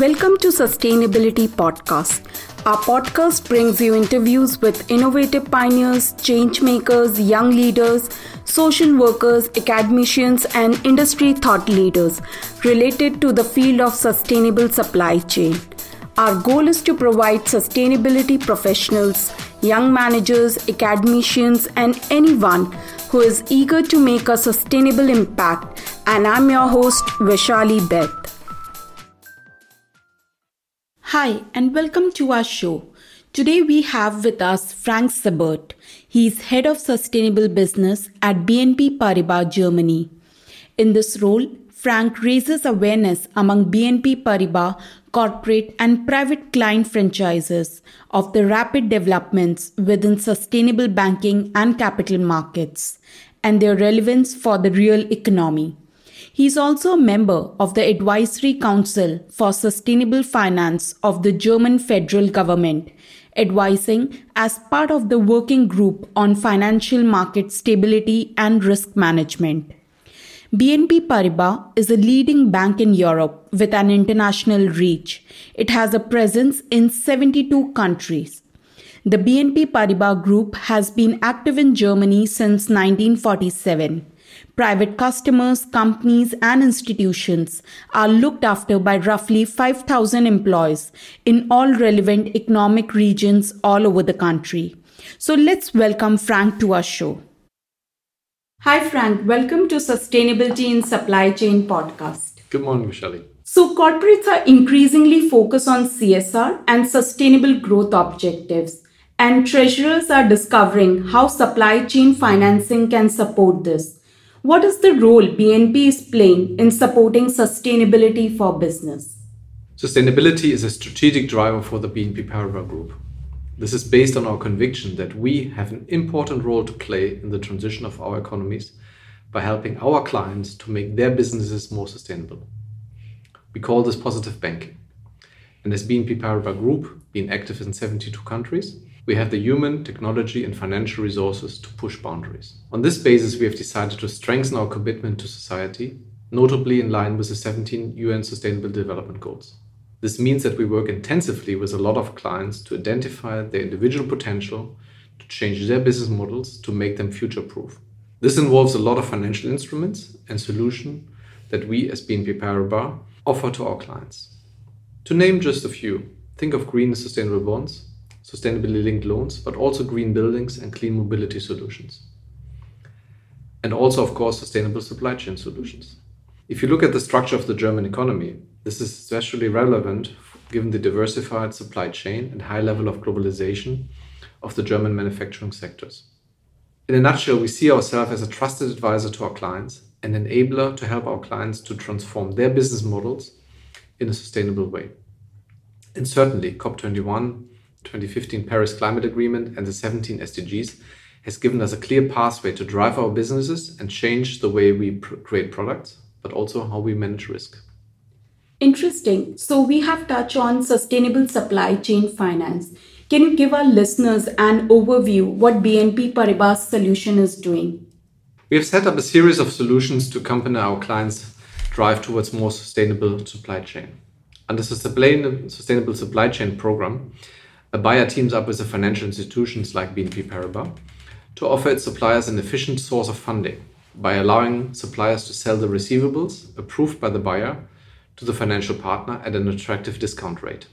Welcome to Sustainability Podcast. Our podcast brings you interviews with innovative pioneers, change makers, young leaders, social workers, academicians, and industry thought leaders related to the field of sustainable supply chain. Our goal is to provide sustainability professionals, young managers, academicians, and anyone who is eager to make a sustainable impact. And I'm your host, Vishali Beth. Hi, and welcome to our show. Today we have with us Frank Sebert. is head of sustainable business at BNP Paribas Germany. In this role, Frank raises awareness among BNP Paribas corporate and private client franchises of the rapid developments within sustainable banking and capital markets and their relevance for the real economy. He is also a member of the Advisory Council for Sustainable Finance of the German federal government, advising as part of the working group on financial market stability and risk management. BNP Paribas is a leading bank in Europe with an international reach. It has a presence in 72 countries. The BNP Paribas Group has been active in Germany since 1947. Private customers, companies, and institutions are looked after by roughly 5,000 employees in all relevant economic regions all over the country. So let's welcome Frank to our show. Hi, Frank. Welcome to Sustainability in Supply Chain podcast. Good morning, Vishali. So, corporates are increasingly focused on CSR and sustainable growth objectives, and treasurers are discovering how supply chain financing can support this. What is the role BNP is playing in supporting sustainability for business? Sustainability is a strategic driver for the BNP Paribas Group. This is based on our conviction that we have an important role to play in the transition of our economies by helping our clients to make their businesses more sustainable. We call this positive banking. And as BNP Paribas Group, being active in 72 countries, we have the human, technology, and financial resources to push boundaries. On this basis, we have decided to strengthen our commitment to society, notably in line with the 17 UN Sustainable Development Goals. This means that we work intensively with a lot of clients to identify their individual potential, to change their business models, to make them future proof. This involves a lot of financial instruments and solutions that we as BNP Paribas offer to our clients. To name just a few, think of green and sustainable bonds, sustainability linked loans, but also green buildings and clean mobility solutions. And also, of course, sustainable supply chain solutions. If you look at the structure of the German economy, this is especially relevant given the diversified supply chain and high level of globalization of the German manufacturing sectors. In a nutshell, we see ourselves as a trusted advisor to our clients and enabler to help our clients to transform their business models in a sustainable way. And certainly, COP21 2015 Paris Climate Agreement and the 17 SDGs has given us a clear pathway to drive our businesses and change the way we pr- create products, but also how we manage risk. Interesting. So, we have touched on sustainable supply chain finance. Can you give our listeners an overview what BNP Paribas solution is doing? We have set up a series of solutions to accompany our clients' drive towards more sustainable supply chain. Under the Sustainable Supply Chain Program, a buyer teams up with the financial institutions like BNP Paribas to offer its suppliers an efficient source of funding by allowing suppliers to sell the receivables approved by the buyer to the financial partner at an attractive discount rate.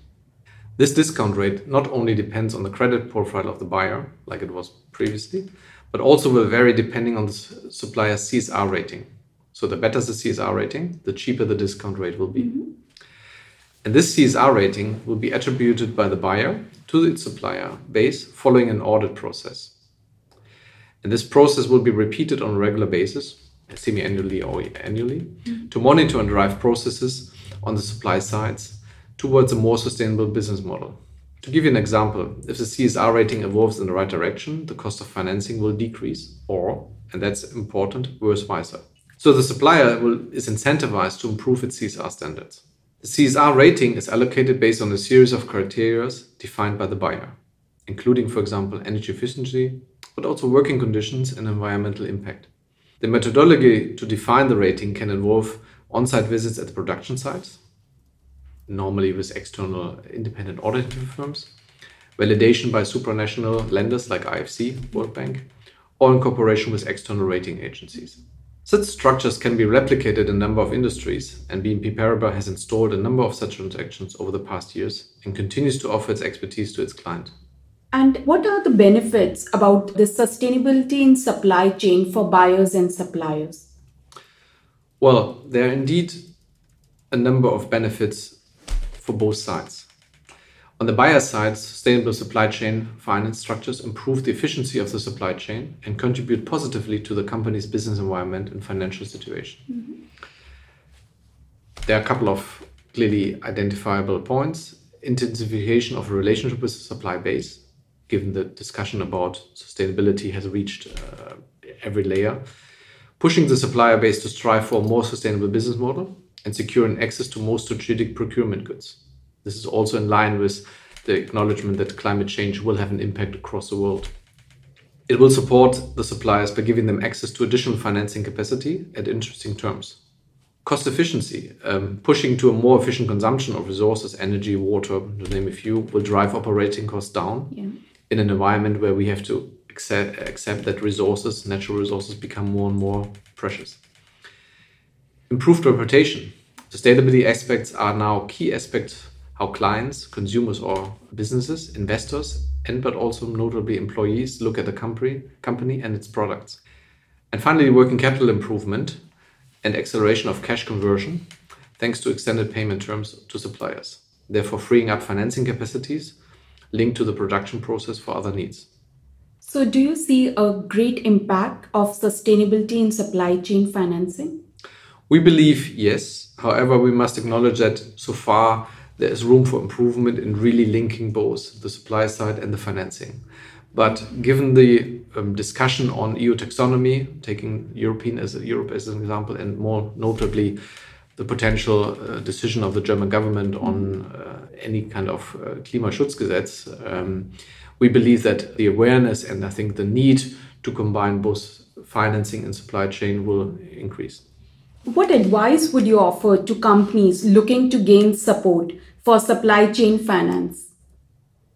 This discount rate not only depends on the credit profile of the buyer, like it was previously, but also will vary depending on the supplier's CSR rating. So, the better the CSR rating, the cheaper the discount rate will be. Mm-hmm. And this CSR rating will be attributed by the buyer to its supplier base following an audit process. And this process will be repeated on a regular basis, semi annually or annually, mm-hmm. to monitor and drive processes on the supply sides towards a more sustainable business model. To give you an example, if the CSR rating evolves in the right direction, the cost of financing will decrease, or, and that's important, vice versa. So the supplier will, is incentivized to improve its CSR standards. The CSR rating is allocated based on a series of criteria defined by the buyer, including, for example, energy efficiency, but also working conditions and environmental impact. The methodology to define the rating can involve on site visits at the production sites, normally with external independent auditing firms, validation by supranational lenders like IFC, World Bank, or in cooperation with external rating agencies. Such structures can be replicated in a number of industries, and BNP Paribas has installed a number of such transactions over the past years and continues to offer its expertise to its client. And what are the benefits about the sustainability in supply chain for buyers and suppliers? Well, there are indeed a number of benefits for both sides. On the buyer side, sustainable supply chain finance structures improve the efficiency of the supply chain and contribute positively to the company's business environment and financial situation. Mm-hmm. There are a couple of clearly identifiable points. Intensification of a relationship with the supply base, given the discussion about sustainability has reached uh, every layer. Pushing the supplier base to strive for a more sustainable business model and securing access to more strategic procurement goods this is also in line with the acknowledgement that climate change will have an impact across the world. It will support the suppliers by giving them access to additional financing capacity at interesting terms. Cost efficiency, um, pushing to a more efficient consumption of resources, energy, water, to name a few, will drive operating costs down yeah. in an environment where we have to accept, accept that resources, natural resources, become more and more precious. Improved reputation. Sustainability aspects are now key aspects how clients, consumers or businesses, investors, and but also notably employees look at the company, company and its products. And finally, working capital improvement and acceleration of cash conversion thanks to extended payment terms to suppliers, therefore freeing up financing capacities linked to the production process for other needs. So, do you see a great impact of sustainability in supply chain financing? We believe yes. However, we must acknowledge that so far there is room for improvement in really linking both the supply side and the financing. But given the um, discussion on EU taxonomy, taking European as a, Europe as an example, and more notably the potential uh, decision of the German government on uh, any kind of uh, Klimaschutzgesetz, um, we believe that the awareness and I think the need to combine both financing and supply chain will increase. What advice would you offer to companies looking to gain support for supply chain finance?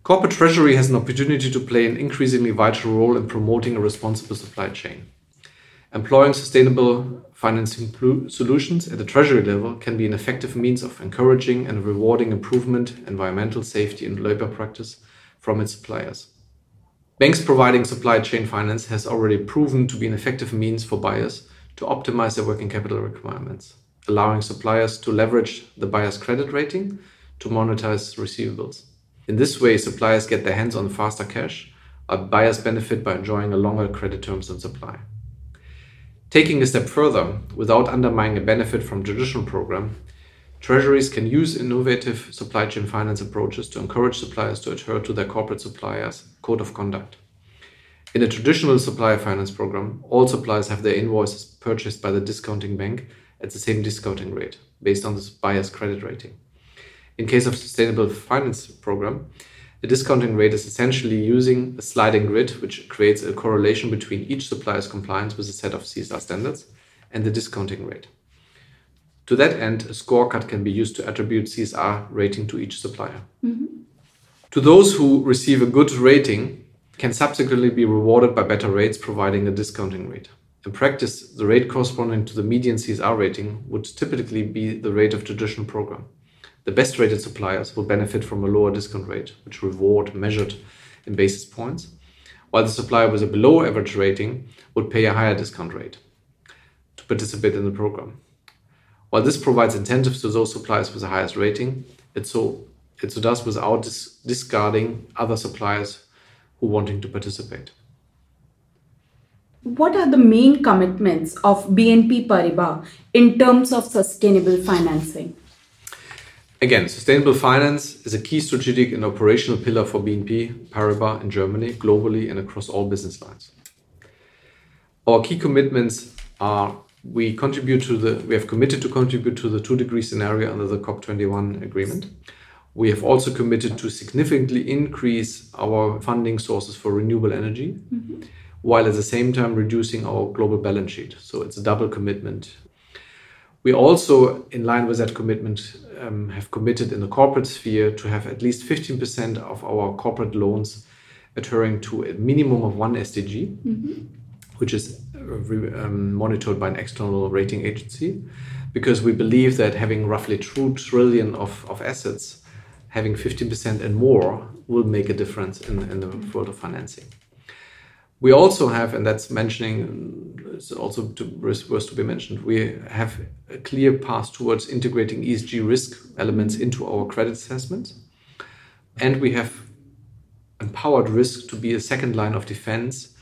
Corporate treasury has an opportunity to play an increasingly vital role in promoting a responsible supply chain. Employing sustainable financing solutions at the treasury level can be an effective means of encouraging and rewarding improvement, environmental safety, and labor practice from its suppliers. Banks providing supply chain finance has already proven to be an effective means for buyers to optimize their working capital requirements, allowing suppliers to leverage the buyer's credit rating to monetize receivables. In this way, suppliers get their hands on faster cash, while buyers benefit by enjoying a longer credit terms than supply. Taking a step further, without undermining a benefit from traditional program, treasuries can use innovative supply chain finance approaches to encourage suppliers to adhere to their corporate suppliers' code of conduct. In a traditional supplier finance program, all suppliers have their invoices purchased by the discounting bank at the same discounting rate based on the buyer's credit rating. In case of sustainable finance program, the discounting rate is essentially using a sliding grid which creates a correlation between each supplier's compliance with a set of CSR standards and the discounting rate. To that end, a scorecard can be used to attribute CSR rating to each supplier. Mm-hmm. To those who receive a good rating, can subsequently be rewarded by better rates providing a discounting rate. In practice, the rate corresponding to the median CSR rating would typically be the rate of traditional program. The best rated suppliers will benefit from a lower discount rate, which reward measured in basis points, while the supplier with a below average rating would pay a higher discount rate to participate in the program. While this provides incentives to those suppliers with the highest rating, it so it so does without dis discarding other suppliers who wanting to participate. What are the main commitments of BNP Paribas in terms of sustainable financing? Again, sustainable finance is a key strategic and operational pillar for BNP Paribas in Germany, globally, and across all business lines. Our key commitments are we contribute to the we have committed to contribute to the two degree scenario under the COP21 agreement. We have also committed to significantly increase our funding sources for renewable energy, mm-hmm. while at the same time reducing our global balance sheet. So it's a double commitment. We also, in line with that commitment, um, have committed in the corporate sphere to have at least 15% of our corporate loans adhering to a minimum of one SDG, mm-hmm. which is uh, um, monitored by an external rating agency, because we believe that having roughly 2 trillion of, of assets, having 15% and more will make a difference in, in the world of financing. We also have, and that's mentioning, it's also to, worth to be mentioned, we have a clear path towards integrating ESG risk elements into our credit assessments. And we have empowered risk to be a second line of defense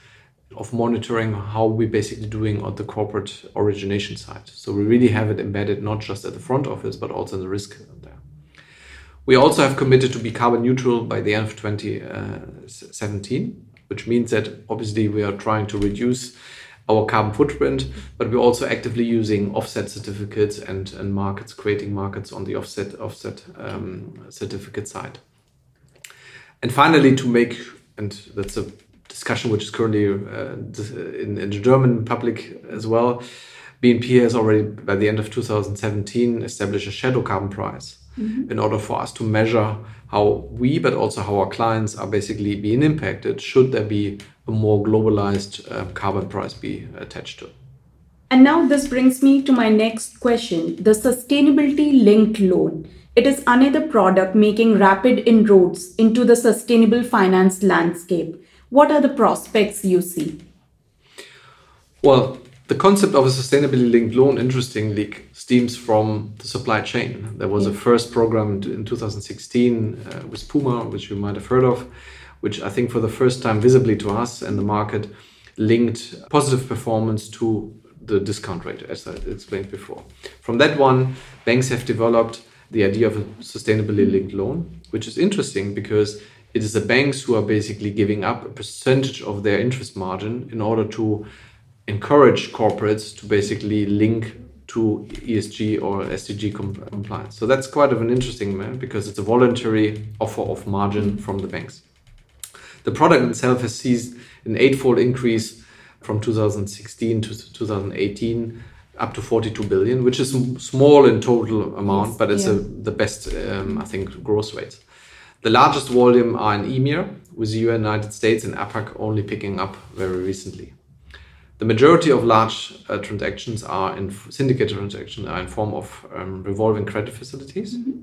of monitoring how we're basically doing on the corporate origination side. So we really have it embedded not just at the front office, but also in the risk there. We also have committed to be carbon neutral by the end of 2017 which means that obviously we are trying to reduce our carbon footprint, but we're also actively using offset certificates and, and markets, creating markets on the offset offset um, certificate side. And finally, to make, and that's a discussion which is currently uh, in, in the German public as well, BNP has already, by the end of 2017, established a shadow carbon price mm-hmm. in order for us to measure how we, but also how our clients are basically being impacted, should there be a more globalized uh, carbon price be attached to. And now this brings me to my next question the sustainability linked loan. It is another product making rapid inroads into the sustainable finance landscape. What are the prospects you see? Well, the concept of a sustainability linked loan, interestingly, stems from the supply chain. There was a first program in 2016 uh, with Puma, which you might have heard of, which I think for the first time visibly to us and the market linked positive performance to the discount rate, as I explained before. From that one, banks have developed the idea of a sustainability linked loan, which is interesting because it is the banks who are basically giving up a percentage of their interest margin in order to encourage corporates to basically link to ESG or SDG compliance. So that's quite of an interesting man because it's a voluntary offer of margin from the banks. The product itself has seen an eightfold increase from 2016 to 2018 up to 42 billion, which is small in total amount, but it's yeah. a, the best, um, I think, growth rate. The largest volume are in EMEA, with the United States and APAC only picking up very recently. The majority of large uh, transactions are in syndicated transactions are in form of um, revolving credit facilities, mm-hmm.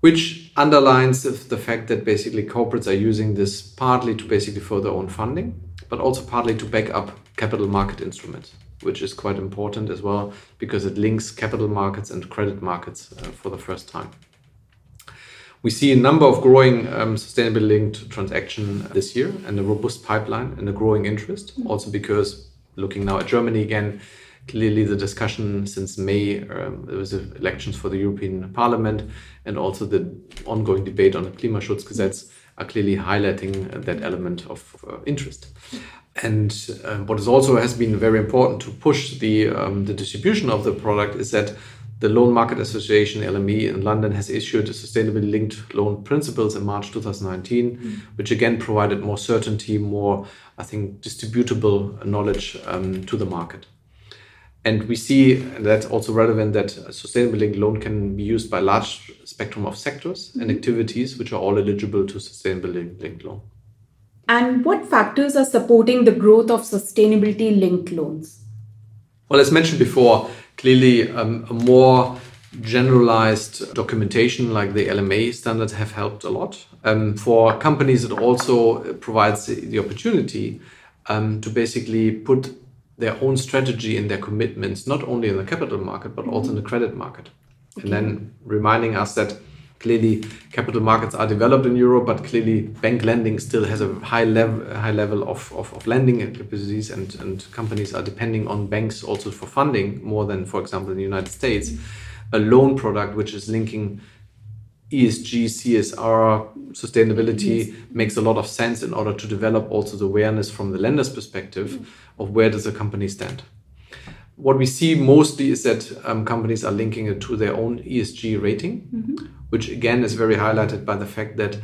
which underlines the fact that basically corporates are using this partly to basically for their own funding, but also partly to back up capital market instruments, which is quite important as well because it links capital markets and credit markets uh, for the first time. We see a number of growing um, sustainability linked transactions this year and a robust pipeline and a growing interest, mm-hmm. also because looking now at Germany again, clearly the discussion since May, um, there was elections for the European Parliament, and also the ongoing debate on the Klimaschutzgesetz are clearly highlighting that element of uh, interest. And um, what is also has been very important to push the um, the distribution of the product is that the Loan Market Association (LMA) in London has issued a sustainability linked loan principles in March 2019, mm. which again provided more certainty, more I think, distributable knowledge um, to the market. And we see and that's also relevant that a sustainable linked loan can be used by a large spectrum of sectors and mm-hmm. activities which are all eligible to sustainable linked loan. And what factors are supporting the growth of sustainability linked loans? Well, as mentioned before, clearly um, a more generalized documentation like the LMA standards have helped a lot. Um, for companies, it also provides the, opportunity um, to basically put their own strategy and their commitments, not only in the capital market, but also in the credit market. Okay. And then reminding us that clearly capital markets are developed in Europe, but clearly bank lending still has a high level high level of, of, of lending capabilities and, and companies are depending on banks also for funding more than, for example, in the United States. A loan product which is linking ESG, CSR, sustainability yes. makes a lot of sense in order to develop also the awareness from the lender's perspective mm-hmm. of where does a company stand. What we see mostly is that um, companies are linking it to their own ESG rating, mm-hmm. which again is very highlighted by the fact that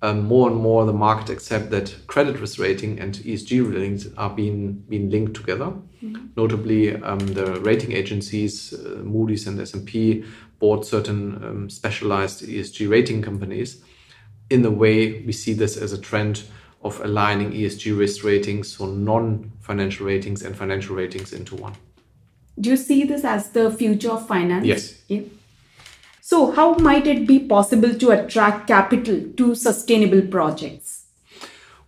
um, more and more the market accept that credit risk rating and ESG ratings are being being linked together. Mm-hmm. Notably, um, the rating agencies, uh, Moody's and S&P, bought certain um, specialized ESG rating companies. In the way, we see this as a trend of aligning ESG risk ratings, so non-financial ratings and financial ratings into one. Do you see this as the future of finance? Yes. Yeah. So, how might it be possible to attract capital to sustainable projects?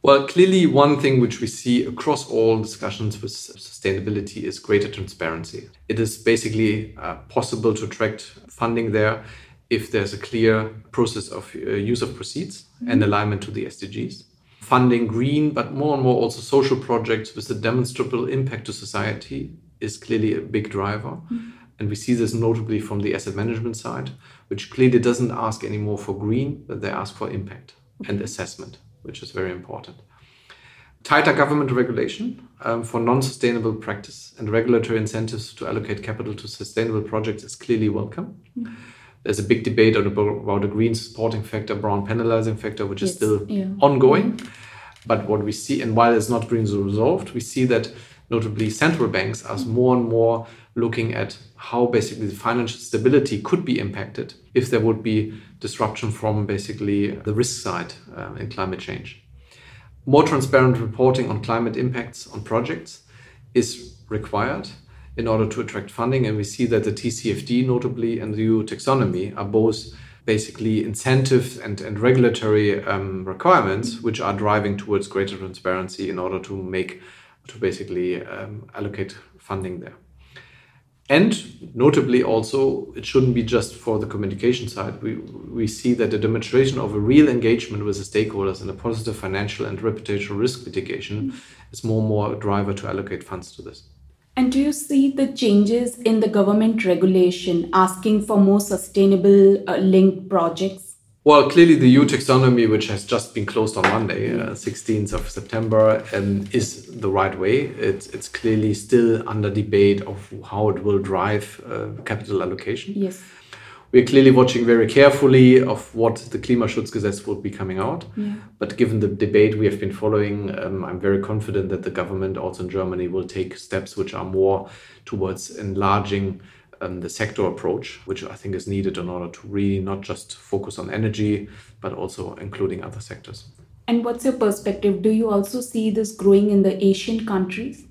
Well, clearly, one thing which we see across all discussions with sustainability is greater transparency. It is basically uh, possible to attract funding there if there's a clear process of uh, use of proceeds mm-hmm. and alignment to the SDGs. Funding green, but more and more also social projects with a demonstrable impact to society is clearly a big driver. Mm-hmm. And we see this notably from the asset management side, which clearly doesn't ask anymore for green, but they ask for impact and assessment, which is very important. Tighter government regulation um, for non sustainable practice and regulatory incentives to allocate capital to sustainable projects is clearly welcome. Mm-hmm. There's a big debate about a green supporting factor, brown penalizing factor, which yes. is still yeah. ongoing. But what we see, and while it's not green resolved, we see that notably central banks are more and more looking at how basically the financial stability could be impacted if there would be disruption from basically the risk side uh, in climate change. More transparent reporting on climate impacts on projects is required in order to attract funding. And we see that the TCFD, notably, and the EU taxonomy are both basically incentives and, and regulatory um, requirements which are driving towards greater transparency in order to make to basically um, allocate funding there. And notably, also, it shouldn't be just for the communication side. We, we see that the demonstration of a real engagement with the stakeholders and a positive financial and reputational risk mitigation is more and more a driver to allocate funds to this. And do you see the changes in the government regulation asking for more sustainable uh, linked projects? Well, clearly the EU taxonomy, which has just been closed on Monday, uh, 16th of September, um, is the right way. It's, it's clearly still under debate of how it will drive uh, capital allocation. Yes. We're clearly watching very carefully of what the Klimaschutzgesetz will be coming out. Yeah. But given the debate we have been following, um, I'm very confident that the government also in Germany will take steps which are more towards enlarging um, the sector approach, which I think is needed in order to really not just focus on energy, but also including other sectors. And what's your perspective? Do you also see this growing in the Asian countries?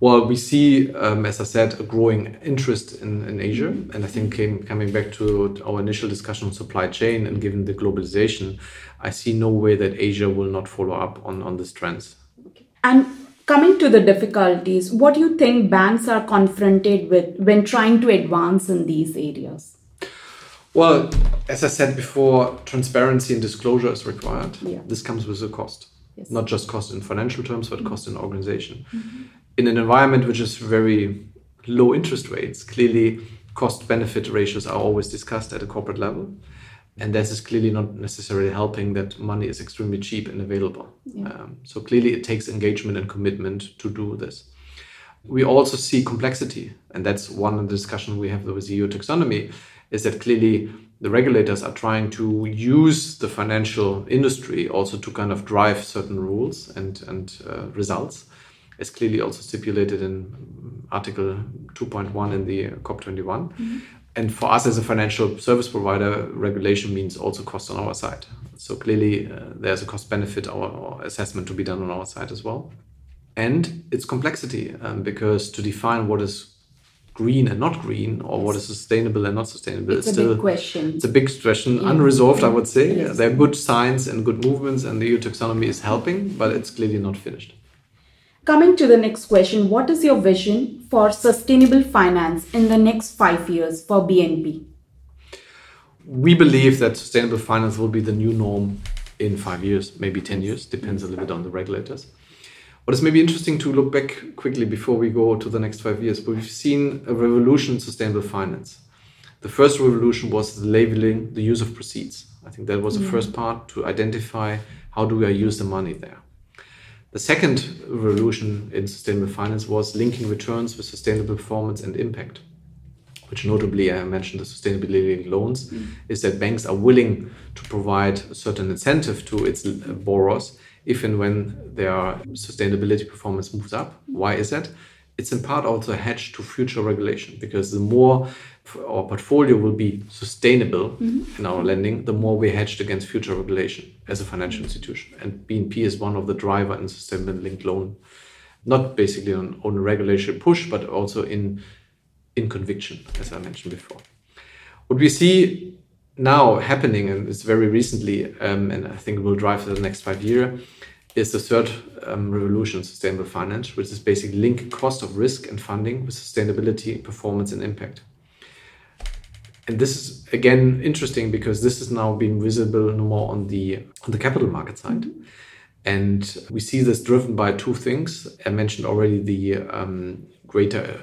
Well, we see, um, as I said, a growing interest in, in Asia. Mm-hmm. And I think came, coming back to our initial discussion on supply chain and given the globalization, I see no way that Asia will not follow up on, on these trends. Okay. And Coming to the difficulties, what do you think banks are confronted with when trying to advance in these areas? Well, as I said before, transparency and disclosure is required. Yeah. This comes with a cost, yes. not just cost in financial terms, but mm-hmm. cost in organization. Mm-hmm. In an environment which is very low interest rates, clearly cost benefit ratios are always discussed at a corporate level and this is clearly not necessarily helping that money is extremely cheap and available. Yeah. Um, so clearly, it takes engagement and commitment to do this. We also see complexity, and that's one of the discussion we have with the EU taxonomy. Is that clearly the regulators are trying to use the financial industry also to kind of drive certain rules and and uh, results, as clearly also stipulated in Article 2.1 in the COP21. Mm-hmm and for us as a financial service provider, regulation means also cost on our side. So clearly, uh, there's a cost benefit our, our, assessment to be done on our side as well. And it's complexity um, because to define what is green and not green or yes. what is sustainable and not sustainable it's is still a question. It's a big question, yeah. unresolved, I would say. Yes. There are good signs and good movements, and the EU taxonomy is helping, but it's clearly not finished. Coming to the next question, what is your vision for sustainable finance in the next five years for BNP? We believe that sustainable finance will be the new norm in five years, maybe 10 years, depends a little bit on the regulators. What is maybe interesting to look back quickly before we go to the next five years, we've seen a revolution in sustainable finance. The first revolution was the labeling, the use of proceeds. I think that was the mm. first part to identify how do I use the money there. The second revolution in sustainable finance was linking returns with sustainable performance and impact. which notably I mentioned the sustainability loans, mm. is that banks are willing to provide a certain incentive to its borrowers if and when their sustainability performance moves up. Why is that? It's in part also a hedge to future regulation because the more our portfolio will be sustainable mm-hmm. in our lending, the more we're hedged against future regulation as a financial institution. And BNP is one of the driver in sustainable linked loan, not basically on, on regulatory push, but also in in conviction, as I mentioned before. What we see now happening, and it's very recently, um, and I think it will drive for the next five years, is the third um, revolution, sustainable finance, which is basically link cost of risk and funding with sustainability, performance, and impact. And this is again interesting because this is now being visible no more on the on the capital market side. Mm-hmm. And we see this driven by two things. I mentioned already the um, greater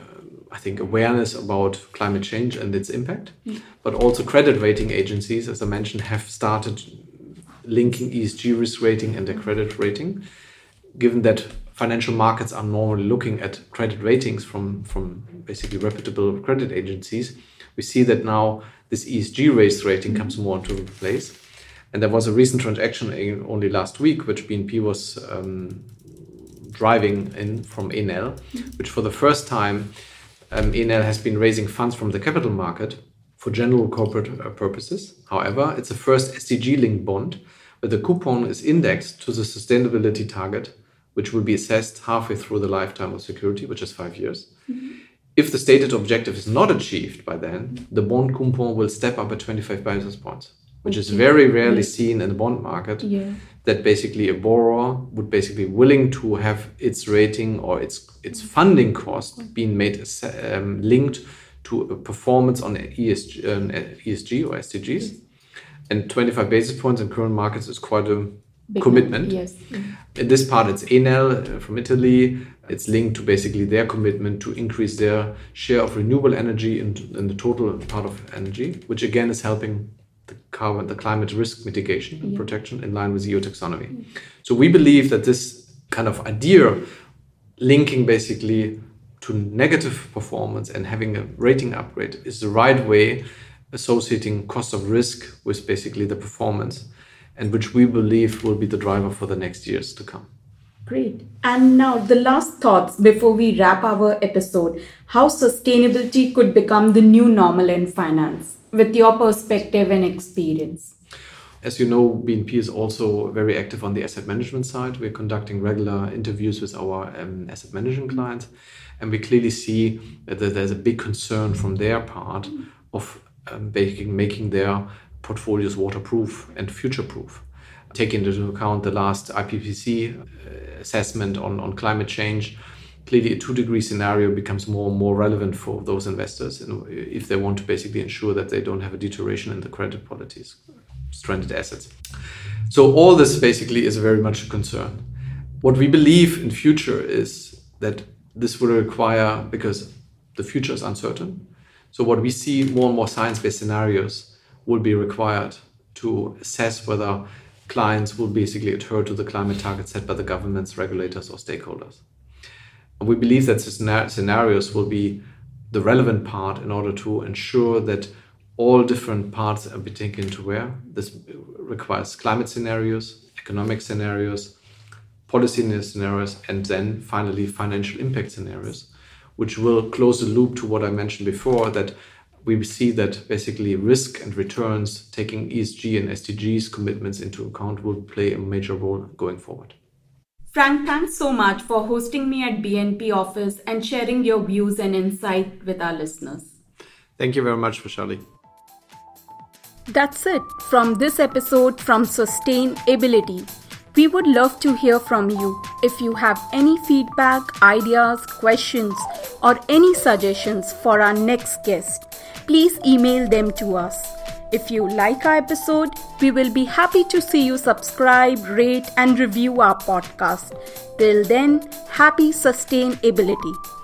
I think, awareness about climate change and its impact. Mm. But also, credit rating agencies, as I mentioned, have started linking ESG risk rating and their credit rating. Given that financial markets are normally looking at credit ratings from, from basically reputable credit agencies, we see that now this ESG race rating comes more into place. And there was a recent transaction only last week, which BNP was um, driving in from Enel, which for the first time um, Enel has been raising funds from the capital market for general corporate uh, purposes. However, it's the first SDG linked bond where the coupon is indexed to the sustainability target, which will be assessed halfway through the lifetime of security, which is five years. Mm-hmm. If the stated objective is not achieved by then, the bond coupon will step up at 25 basis points, which okay. is very rarely yes. seen in the bond market. Yeah. That basically a borrower would basically willing to have its rating or its its funding cost being made um, linked to a performance on ESG, um, ESG or SDGs. And 25 basis points in current markets is quite a Big commitment. Yes. In this part, it's Enel uh, from Italy. It's linked to basically their commitment to increase their share of renewable energy in, in the total part of energy, which again is helping the carbon, the climate risk mitigation and yeah. protection in line with EU taxonomy. Mm. So we believe that this kind of idea linking basically to negative performance and having a rating upgrade is the right way associating cost of risk with basically the performance and which we believe will be the driver for the next years to come. Great. And now the last thoughts before we wrap our episode how sustainability could become the new normal in finance with your perspective and experience. As you know, BNP is also very active on the asset management side. We're conducting regular interviews with our um, asset management clients, and we clearly see that there's a big concern from their part of um, making, making their portfolios waterproof and future-proof. Taking into account the last IPCC uh, assessment on, on climate change, clearly a two degree scenario becomes more and more relevant for those investors if they want to basically ensure that they don't have a deterioration in the credit qualities stranded assets. So all this basically is very much a concern. What we believe in future is that this will require because the future is uncertain. So what we see more and more science-based scenarios will be required to assess whether clients will basically adhere to the climate targets set by the governments, regulators, or stakeholders. And we believe that scenarios will be the relevant part in order to ensure that all different parts are taken into where. This requires climate scenarios, economic scenarios, policy scenarios, and then finally financial impact scenarios, which will close the loop to what I mentioned before that we see that basically risk and returns, taking ESG and SDGs commitments into account, will play a major role going forward. Frank, thanks so much for hosting me at BNP office and sharing your views and insight with our listeners. Thank you very much, Vishali. That's it from this episode from Sustainability. We would love to hear from you. If you have any feedback, ideas, questions, or any suggestions for our next guest, please email them to us. If you like our episode, we will be happy to see you subscribe, rate, and review our podcast. Till then, happy sustainability.